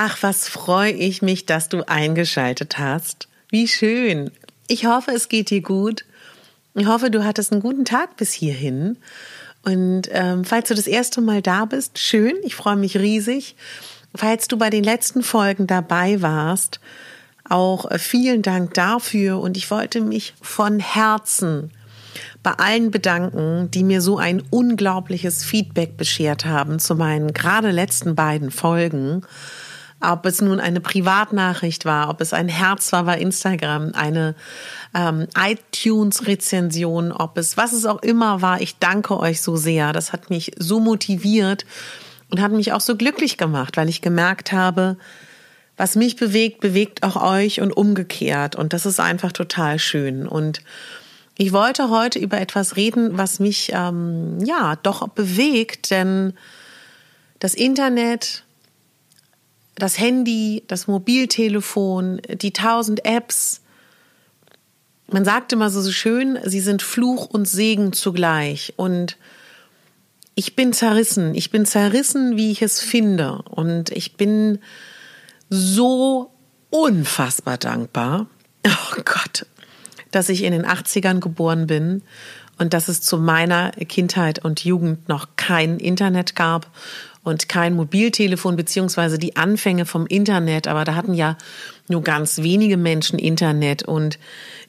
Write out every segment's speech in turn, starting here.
Ach, was freue ich mich, dass du eingeschaltet hast. Wie schön. Ich hoffe, es geht dir gut. Ich hoffe, du hattest einen guten Tag bis hierhin. Und ähm, falls du das erste Mal da bist, schön, ich freue mich riesig. Falls du bei den letzten Folgen dabei warst, auch äh, vielen Dank dafür. Und ich wollte mich von Herzen bei allen bedanken, die mir so ein unglaubliches Feedback beschert haben zu meinen gerade letzten beiden Folgen. Ob es nun eine Privatnachricht war, ob es ein Herz war bei Instagram, eine ähm, iTunes-Rezension, ob es was es auch immer war. Ich danke euch so sehr. Das hat mich so motiviert und hat mich auch so glücklich gemacht, weil ich gemerkt habe, was mich bewegt, bewegt auch euch und umgekehrt. Und das ist einfach total schön. Und ich wollte heute über etwas reden, was mich ähm, ja doch bewegt, denn das Internet das Handy, das Mobiltelefon, die tausend Apps. Man sagt immer so schön, sie sind Fluch und Segen zugleich. Und ich bin zerrissen. Ich bin zerrissen, wie ich es finde. Und ich bin so unfassbar dankbar. Oh Gott, dass ich in den 80ern geboren bin und dass es zu meiner Kindheit und Jugend noch kein Internet gab und kein Mobiltelefon beziehungsweise die Anfänge vom Internet, aber da hatten ja nur ganz wenige Menschen Internet und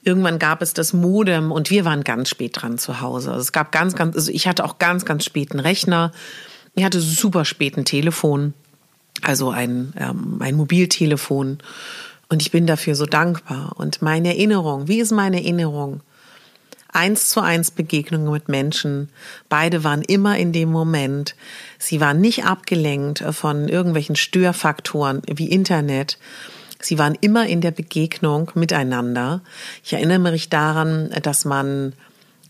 irgendwann gab es das Modem und wir waren ganz spät dran zu Hause. Also es gab ganz, ganz, also ich hatte auch ganz, ganz späten Rechner. Ich hatte super späten Telefon, also ein, ähm, ein Mobiltelefon. Und ich bin dafür so dankbar. Und meine Erinnerung, wie ist meine Erinnerung? Eins zu eins Begegnungen mit Menschen. Beide waren immer in dem Moment. Sie waren nicht abgelenkt von irgendwelchen Störfaktoren wie Internet. Sie waren immer in der Begegnung miteinander. Ich erinnere mich daran, dass man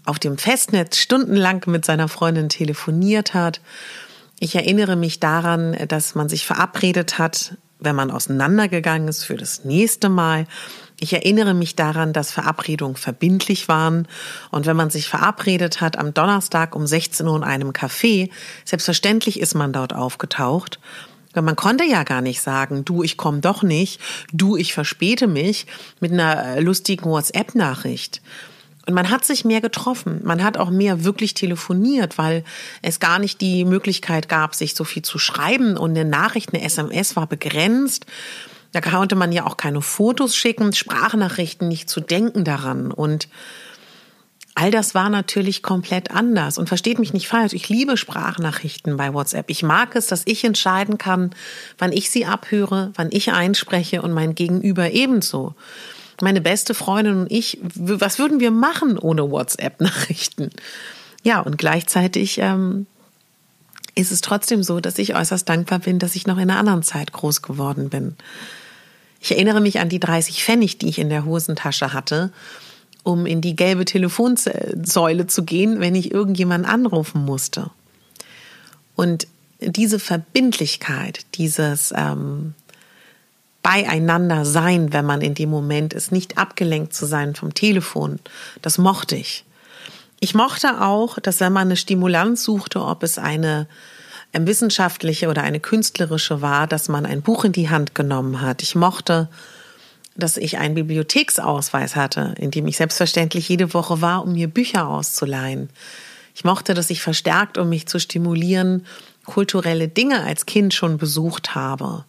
auf dem Festnetz stundenlang mit seiner Freundin telefoniert hat. Ich erinnere mich daran, dass man sich verabredet hat, wenn man auseinandergegangen ist für das nächste Mal. Ich erinnere mich daran, dass Verabredungen verbindlich waren. Und wenn man sich verabredet hat am Donnerstag um 16 Uhr in einem Café, selbstverständlich ist man dort aufgetaucht. Man konnte ja gar nicht sagen, du, ich komme doch nicht, du, ich verspäte mich mit einer lustigen WhatsApp-Nachricht. Und man hat sich mehr getroffen. Man hat auch mehr wirklich telefoniert, weil es gar nicht die Möglichkeit gab, sich so viel zu schreiben. Und eine Nachricht, eine SMS war begrenzt. Da konnte man ja auch keine Fotos schicken, Sprachnachrichten nicht zu denken daran. Und all das war natürlich komplett anders. Und versteht mich nicht falsch, ich liebe Sprachnachrichten bei WhatsApp. Ich mag es, dass ich entscheiden kann, wann ich sie abhöre, wann ich einspreche und mein Gegenüber ebenso. Meine beste Freundin und ich, was würden wir machen ohne WhatsApp-Nachrichten? Ja, und gleichzeitig ähm, ist es trotzdem so, dass ich äußerst dankbar bin, dass ich noch in einer anderen Zeit groß geworden bin. Ich erinnere mich an die 30 Pfennig, die ich in der Hosentasche hatte, um in die gelbe Telefonsäule zu gehen, wenn ich irgendjemanden anrufen musste. Und diese Verbindlichkeit, dieses ähm, Beieinander sein, wenn man in dem Moment ist, nicht abgelenkt zu sein vom Telefon, das mochte ich. Ich mochte auch, dass wenn man eine Stimulanz suchte, ob es eine wissenschaftliche oder eine künstlerische war, dass man ein Buch in die Hand genommen hat. Ich mochte, dass ich einen Bibliotheksausweis hatte, in dem ich selbstverständlich jede Woche war, um mir Bücher auszuleihen. Ich mochte, dass ich verstärkt, um mich zu stimulieren, kulturelle Dinge als Kind schon besucht habe.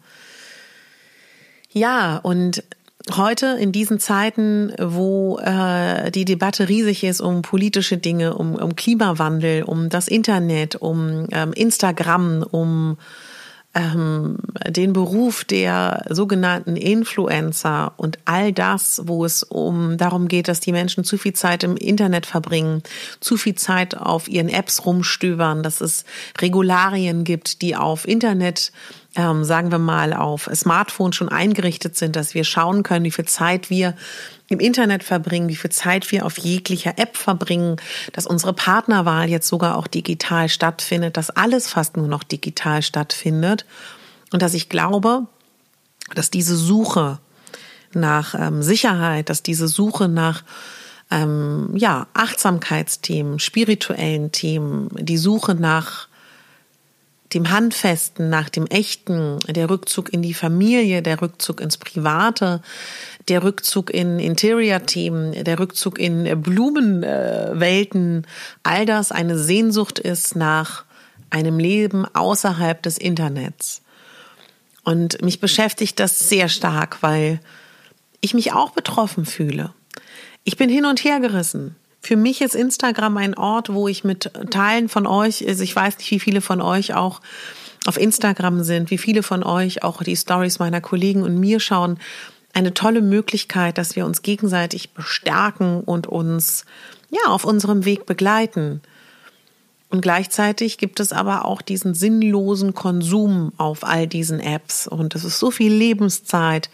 Ja, und heute in diesen Zeiten, wo äh, die Debatte riesig ist um politische Dinge, um, um Klimawandel, um das Internet, um ähm, Instagram, um ähm, den Beruf der sogenannten Influencer und all das, wo es um darum geht, dass die Menschen zu viel Zeit im Internet verbringen, zu viel Zeit auf ihren Apps rumstöbern, dass es Regularien gibt, die auf Internet ähm, sagen wir mal, auf Smartphone schon eingerichtet sind, dass wir schauen können, wie viel Zeit wir im Internet verbringen, wie viel Zeit wir auf jeglicher App verbringen, dass unsere Partnerwahl jetzt sogar auch digital stattfindet, dass alles fast nur noch digital stattfindet. Und dass ich glaube, dass diese Suche nach ähm, Sicherheit, dass diese Suche nach ähm, ja, Achtsamkeitsthemen, spirituellen Themen, die Suche nach dem Handfesten, nach dem Echten, der Rückzug in die Familie, der Rückzug ins Private, der Rückzug in Interior-Themen, der Rückzug in Blumenwelten, all das eine Sehnsucht ist nach einem Leben außerhalb des Internets. Und mich beschäftigt das sehr stark, weil ich mich auch betroffen fühle. Ich bin hin und her gerissen. Für mich ist Instagram ein Ort, wo ich mit Teilen von euch, also ich weiß nicht, wie viele von euch auch auf Instagram sind, wie viele von euch auch die Stories meiner Kollegen und mir schauen. Eine tolle Möglichkeit, dass wir uns gegenseitig bestärken und uns ja auf unserem Weg begleiten. Und gleichzeitig gibt es aber auch diesen sinnlosen Konsum auf all diesen Apps und es ist so viel Lebenszeit,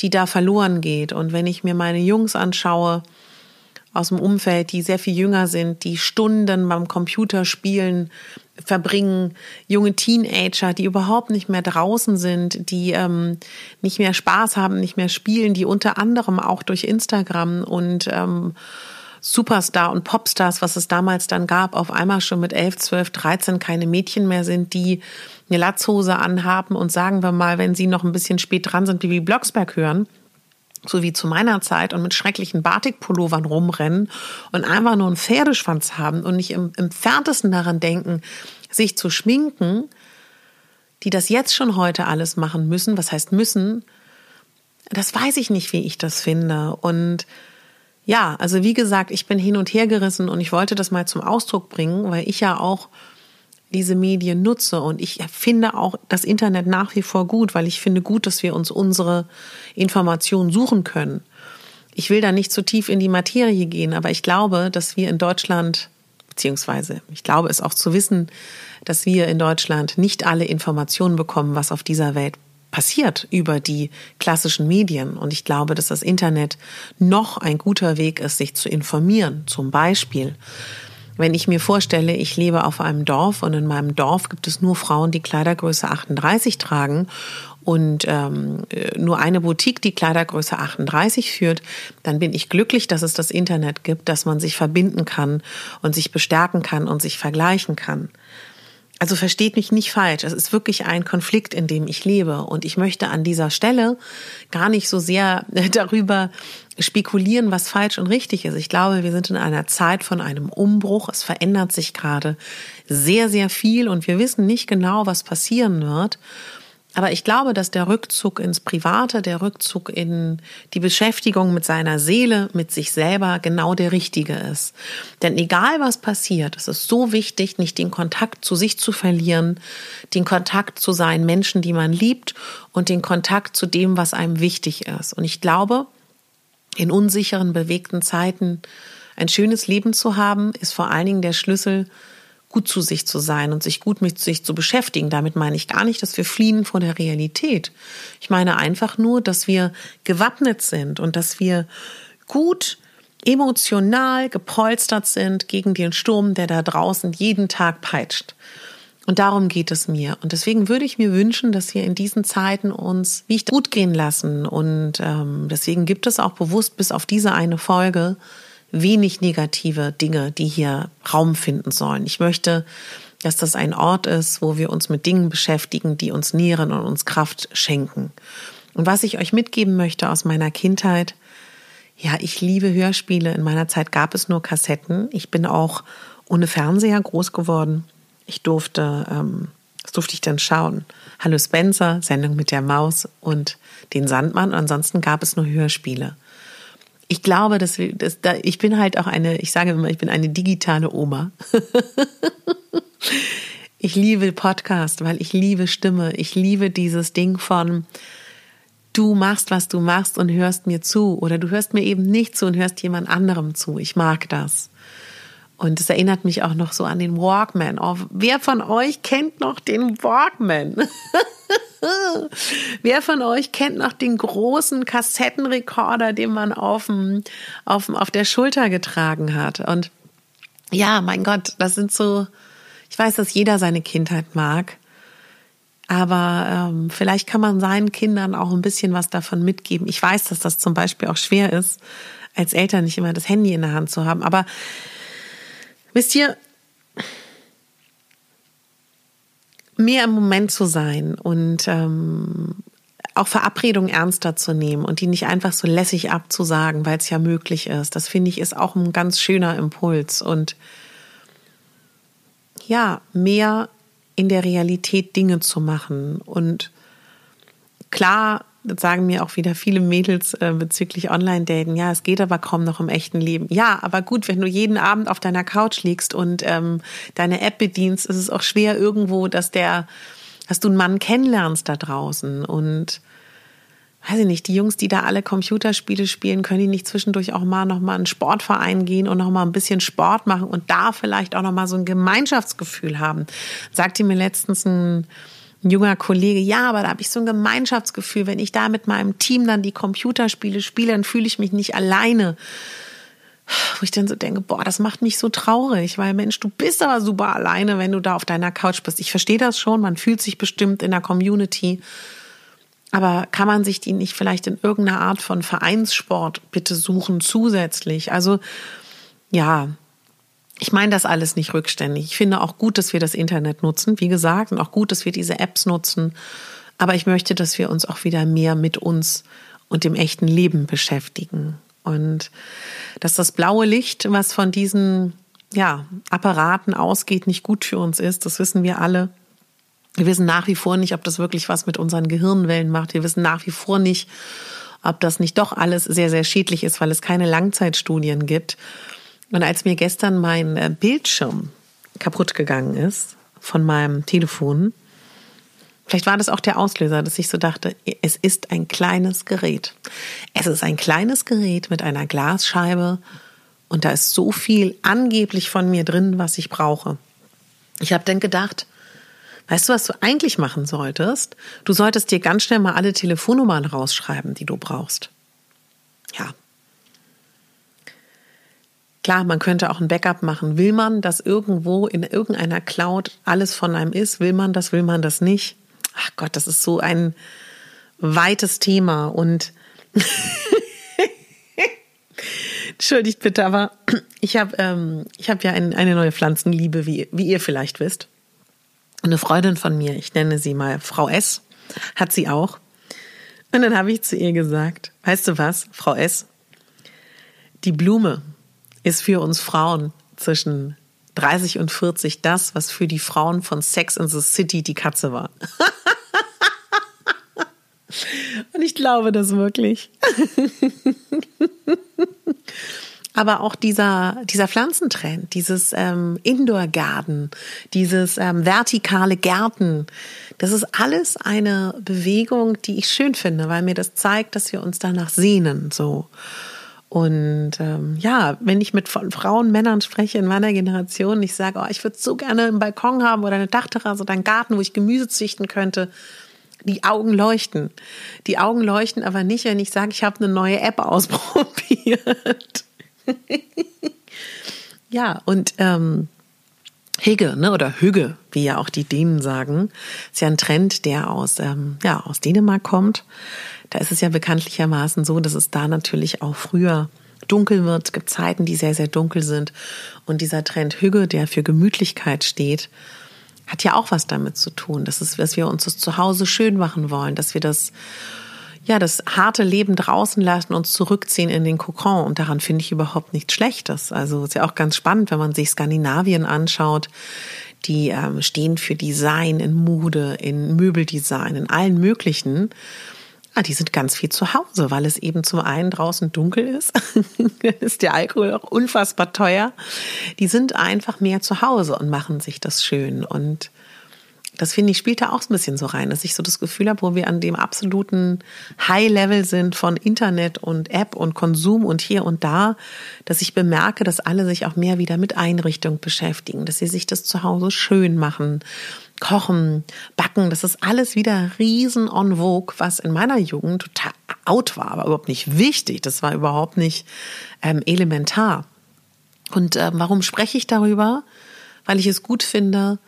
die da verloren geht. Und wenn ich mir meine Jungs anschaue, aus dem Umfeld, die sehr viel jünger sind, die Stunden beim Computerspielen verbringen, junge Teenager, die überhaupt nicht mehr draußen sind, die ähm, nicht mehr Spaß haben, nicht mehr spielen, die unter anderem auch durch Instagram und ähm, Superstar und Popstars, was es damals dann gab, auf einmal schon mit 11, 12, 13 keine Mädchen mehr sind, die eine Latzhose anhaben und sagen wir mal, wenn sie noch ein bisschen spät dran sind, wie Blocksberg hören, so wie zu meiner Zeit und mit schrecklichen Batikpullovern rumrennen und einfach nur einen Pferdeschwanz haben und nicht im, im Ferntesten daran denken, sich zu schminken, die das jetzt schon heute alles machen müssen, was heißt müssen, das weiß ich nicht, wie ich das finde. Und ja, also wie gesagt, ich bin hin und her gerissen und ich wollte das mal zum Ausdruck bringen, weil ich ja auch diese Medien nutze. Und ich finde auch das Internet nach wie vor gut, weil ich finde gut, dass wir uns unsere Informationen suchen können. Ich will da nicht zu tief in die Materie gehen, aber ich glaube, dass wir in Deutschland, beziehungsweise ich glaube es auch zu wissen, dass wir in Deutschland nicht alle Informationen bekommen, was auf dieser Welt passiert über die klassischen Medien. Und ich glaube, dass das Internet noch ein guter Weg ist, sich zu informieren. Zum Beispiel wenn ich mir vorstelle, ich lebe auf einem Dorf und in meinem Dorf gibt es nur Frauen, die Kleidergröße 38 tragen und ähm, nur eine Boutique, die Kleidergröße 38 führt, dann bin ich glücklich, dass es das Internet gibt, dass man sich verbinden kann und sich bestärken kann und sich vergleichen kann. Also versteht mich nicht falsch. Es ist wirklich ein Konflikt, in dem ich lebe. Und ich möchte an dieser Stelle gar nicht so sehr darüber spekulieren, was falsch und richtig ist. Ich glaube, wir sind in einer Zeit von einem Umbruch. Es verändert sich gerade sehr, sehr viel und wir wissen nicht genau, was passieren wird. Aber ich glaube, dass der Rückzug ins Private, der Rückzug in die Beschäftigung mit seiner Seele, mit sich selber genau der richtige ist. Denn egal was passiert, es ist so wichtig, nicht den Kontakt zu sich zu verlieren, den Kontakt zu seinen Menschen, die man liebt und den Kontakt zu dem, was einem wichtig ist. Und ich glaube, in unsicheren, bewegten Zeiten ein schönes Leben zu haben, ist vor allen Dingen der Schlüssel gut zu sich zu sein und sich gut mit sich zu beschäftigen. Damit meine ich gar nicht, dass wir fliehen vor der Realität. Ich meine einfach nur, dass wir gewappnet sind und dass wir gut emotional gepolstert sind gegen den Sturm, der da draußen jeden Tag peitscht. Und darum geht es mir. Und deswegen würde ich mir wünschen, dass wir in diesen Zeiten uns ich gut gehen lassen. Und ähm, deswegen gibt es auch bewusst bis auf diese eine Folge wenig negative Dinge, die hier Raum finden sollen. Ich möchte, dass das ein Ort ist, wo wir uns mit Dingen beschäftigen, die uns nähren und uns Kraft schenken. Und was ich euch mitgeben möchte aus meiner Kindheit, ja, ich liebe Hörspiele. In meiner Zeit gab es nur Kassetten. Ich bin auch ohne Fernseher groß geworden. Ich durfte, ähm, was durfte ich denn schauen? Hallo Spencer, Sendung mit der Maus und den Sandmann. Und ansonsten gab es nur Hörspiele. Ich glaube, dass, dass ich bin halt auch eine, ich sage immer, ich bin eine digitale Oma. ich liebe Podcast, weil ich liebe Stimme. Ich liebe dieses Ding von, du machst, was du machst und hörst mir zu. Oder du hörst mir eben nicht zu und hörst jemand anderem zu. Ich mag das. Und es erinnert mich auch noch so an den Walkman. Oh, wer von euch kennt noch den Walkman? wer von euch kennt noch den großen Kassettenrekorder, den man auf, dem, auf, auf der Schulter getragen hat? Und ja, mein Gott, das sind so, ich weiß, dass jeder seine Kindheit mag. Aber ähm, vielleicht kann man seinen Kindern auch ein bisschen was davon mitgeben. Ich weiß, dass das zum Beispiel auch schwer ist, als Eltern nicht immer das Handy in der Hand zu haben. Aber wisst ihr, mehr im Moment zu sein und ähm, auch Verabredungen ernster zu nehmen und die nicht einfach so lässig abzusagen, weil es ja möglich ist. Das finde ich ist auch ein ganz schöner Impuls und ja, mehr in der Realität Dinge zu machen. Und klar, das sagen mir auch wieder viele Mädels äh, bezüglich Online-Daten, ja, es geht aber kaum noch im echten Leben. Ja, aber gut, wenn du jeden Abend auf deiner Couch liegst und ähm, deine App bedienst, ist es auch schwer irgendwo, dass der, dass du einen Mann kennenlernst da draußen. Und weiß ich nicht, die Jungs, die da alle Computerspiele spielen, können die nicht zwischendurch auch mal noch mal einen Sportverein gehen und noch mal ein bisschen Sport machen und da vielleicht auch noch mal so ein Gemeinschaftsgefühl haben. Sagte mir letztens ein, ein junger Kollege, ja, aber da habe ich so ein Gemeinschaftsgefühl, wenn ich da mit meinem Team dann die Computerspiele spiele, dann fühle ich mich nicht alleine. Wo ich dann so denke, boah, das macht mich so traurig, weil Mensch, du bist aber super alleine, wenn du da auf deiner Couch bist. Ich verstehe das schon, man fühlt sich bestimmt in der Community aber kann man sich die nicht vielleicht in irgendeiner Art von Vereinssport bitte suchen zusätzlich? Also ja, ich meine das alles nicht rückständig. Ich finde auch gut, dass wir das Internet nutzen, wie gesagt, und auch gut, dass wir diese Apps nutzen. Aber ich möchte, dass wir uns auch wieder mehr mit uns und dem echten Leben beschäftigen. Und dass das blaue Licht, was von diesen ja, Apparaten ausgeht, nicht gut für uns ist, das wissen wir alle. Wir wissen nach wie vor nicht, ob das wirklich was mit unseren Gehirnwellen macht. Wir wissen nach wie vor nicht, ob das nicht doch alles sehr, sehr schädlich ist, weil es keine Langzeitstudien gibt. Und als mir gestern mein äh, Bildschirm kaputt gegangen ist von meinem Telefon, vielleicht war das auch der Auslöser, dass ich so dachte, es ist ein kleines Gerät. Es ist ein kleines Gerät mit einer Glasscheibe und da ist so viel angeblich von mir drin, was ich brauche. Ich habe dann gedacht, Weißt du, was du eigentlich machen solltest? Du solltest dir ganz schnell mal alle Telefonnummern rausschreiben, die du brauchst. Klar, man könnte auch ein Backup machen. Will man, dass irgendwo in irgendeiner Cloud alles von einem ist? Will man das? Will man das nicht? Ach Gott, das ist so ein weites Thema und entschuldigt bitte, aber ich habe ähm, habe ja ein, eine neue Pflanzenliebe, wie, wie ihr vielleicht wisst eine Freundin von mir, ich nenne sie mal Frau S, hat sie auch. Und dann habe ich zu ihr gesagt, weißt du was, Frau S, die Blume ist für uns Frauen zwischen 30 und 40 das, was für die Frauen von Sex in the City die Katze war. und ich glaube das wirklich. aber auch dieser, dieser Pflanzentrend, dieses ähm, Indoor-Garden, dieses ähm, vertikale Gärten, das ist alles eine Bewegung, die ich schön finde, weil mir das zeigt, dass wir uns danach sehnen, so. Und ähm, ja, wenn ich mit Frauen, Männern spreche in meiner Generation, ich sage, oh, ich würde so gerne einen Balkon haben oder eine Dachterrasse oder einen Garten, wo ich Gemüse züchten könnte, die Augen leuchten. Die Augen leuchten aber nicht, wenn ich sage, ich habe eine neue App ausprobiert. ja, und ähm, Hege, ne, oder Hüge, wie ja auch die Dänen sagen, ist ja ein Trend, der aus, ähm, ja, aus Dänemark kommt. Da ist es ja bekanntlichermaßen so, dass es da natürlich auch früher dunkel wird. Es gibt Zeiten, die sehr, sehr dunkel sind. Und dieser Trend Hüge, der für Gemütlichkeit steht, hat ja auch was damit zu tun. Das ist, dass wir uns das zu Hause schön machen wollen, dass wir das ja, das harte Leben draußen lassen, uns zurückziehen in den Kokon. Und daran finde ich überhaupt nichts Schlechtes. Also ist ja auch ganz spannend, wenn man sich Skandinavien anschaut. Die ähm, stehen für Design in Mode, in Möbeldesign, in allen möglichen. Ah, die sind ganz viel zu Hause, weil es eben zum einen draußen dunkel ist, ist der Alkohol auch unfassbar teuer. Die sind einfach mehr zu Hause und machen sich das schön. Und das finde ich, spielt da auch ein bisschen so rein, dass ich so das Gefühl habe, wo wir an dem absoluten High-Level sind von Internet und App und Konsum und hier und da, dass ich bemerke, dass alle sich auch mehr wieder mit Einrichtung beschäftigen, dass sie sich das zu Hause schön machen, kochen, backen, das ist alles wieder riesen en vogue, was in meiner Jugend total out war, aber überhaupt nicht wichtig, das war überhaupt nicht ähm, elementar. Und äh, warum spreche ich darüber? Weil ich es gut finde,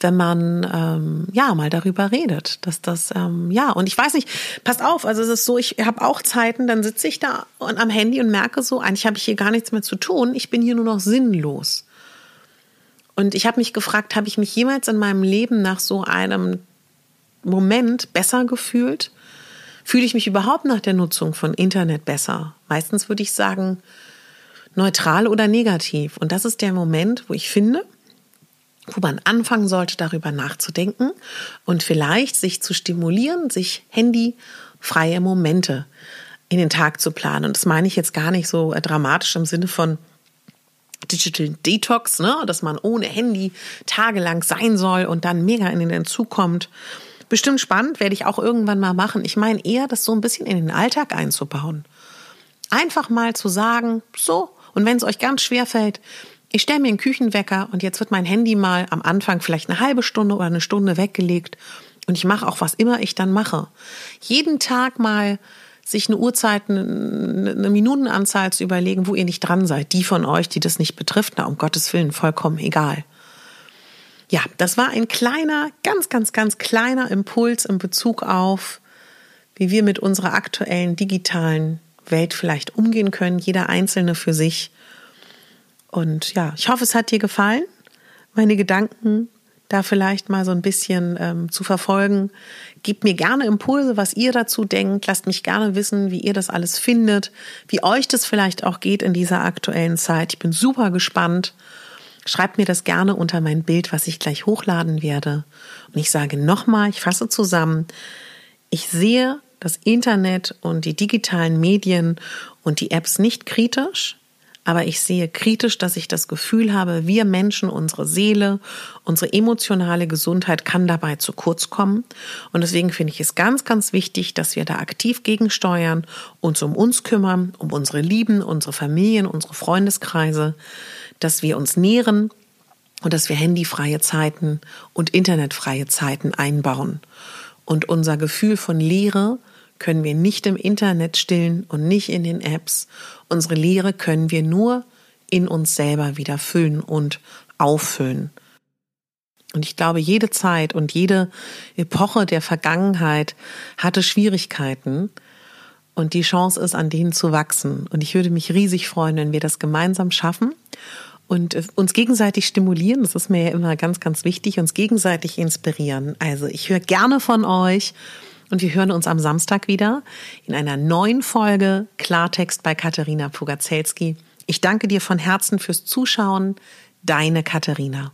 wenn man ähm, ja mal darüber redet, dass das ähm, ja und ich weiß nicht, passt auf, also es ist so, ich habe auch Zeiten, dann sitze ich da und am Handy und merke so, eigentlich habe ich hier gar nichts mehr zu tun, ich bin hier nur noch sinnlos. Und ich habe mich gefragt, habe ich mich jemals in meinem Leben nach so einem Moment besser gefühlt? Fühle ich mich überhaupt nach der Nutzung von Internet besser? Meistens würde ich sagen, neutral oder negativ. Und das ist der Moment, wo ich finde, wo man anfangen sollte, darüber nachzudenken und vielleicht sich zu stimulieren, sich handyfreie Momente in den Tag zu planen. Und das meine ich jetzt gar nicht so äh, dramatisch im Sinne von Digital Detox, ne, dass man ohne Handy tagelang sein soll und dann mega in den Entzug kommt. Bestimmt spannend, werde ich auch irgendwann mal machen. Ich meine eher, das so ein bisschen in den Alltag einzubauen. Einfach mal zu sagen, so, und wenn es euch ganz schwer fällt, ich stelle mir einen Küchenwecker und jetzt wird mein Handy mal am Anfang vielleicht eine halbe Stunde oder eine Stunde weggelegt und ich mache auch was immer ich dann mache. Jeden Tag mal sich eine Uhrzeit, eine Minutenanzahl zu überlegen, wo ihr nicht dran seid. Die von euch, die das nicht betrifft, na um Gottes Willen, vollkommen egal. Ja, das war ein kleiner, ganz, ganz, ganz kleiner Impuls in Bezug auf, wie wir mit unserer aktuellen digitalen Welt vielleicht umgehen können, jeder Einzelne für sich und ja, ich hoffe, es hat dir gefallen, meine Gedanken da vielleicht mal so ein bisschen ähm, zu verfolgen. Gebt mir gerne Impulse, was ihr dazu denkt. Lasst mich gerne wissen, wie ihr das alles findet, wie euch das vielleicht auch geht in dieser aktuellen Zeit. Ich bin super gespannt. Schreibt mir das gerne unter mein Bild, was ich gleich hochladen werde. Und ich sage nochmal, ich fasse zusammen, ich sehe das Internet und die digitalen Medien und die Apps nicht kritisch aber ich sehe kritisch, dass ich das Gefühl habe, wir Menschen, unsere Seele, unsere emotionale Gesundheit kann dabei zu kurz kommen. Und deswegen finde ich es ganz, ganz wichtig, dass wir da aktiv gegensteuern, uns um uns kümmern, um unsere Lieben, unsere Familien, unsere Freundeskreise, dass wir uns nähren und dass wir handyfreie Zeiten und internetfreie Zeiten einbauen. Und unser Gefühl von Leere können wir nicht im Internet stillen und nicht in den Apps. Unsere Lehre können wir nur in uns selber wieder füllen und auffüllen. Und ich glaube, jede Zeit und jede Epoche der Vergangenheit hatte Schwierigkeiten. Und die Chance ist, an denen zu wachsen. Und ich würde mich riesig freuen, wenn wir das gemeinsam schaffen und uns gegenseitig stimulieren. Das ist mir ja immer ganz, ganz wichtig, uns gegenseitig inspirieren. Also ich höre gerne von euch und wir hören uns am Samstag wieder in einer neuen Folge Klartext bei Katharina Pugazelski. Ich danke dir von Herzen fürs Zuschauen. Deine Katharina.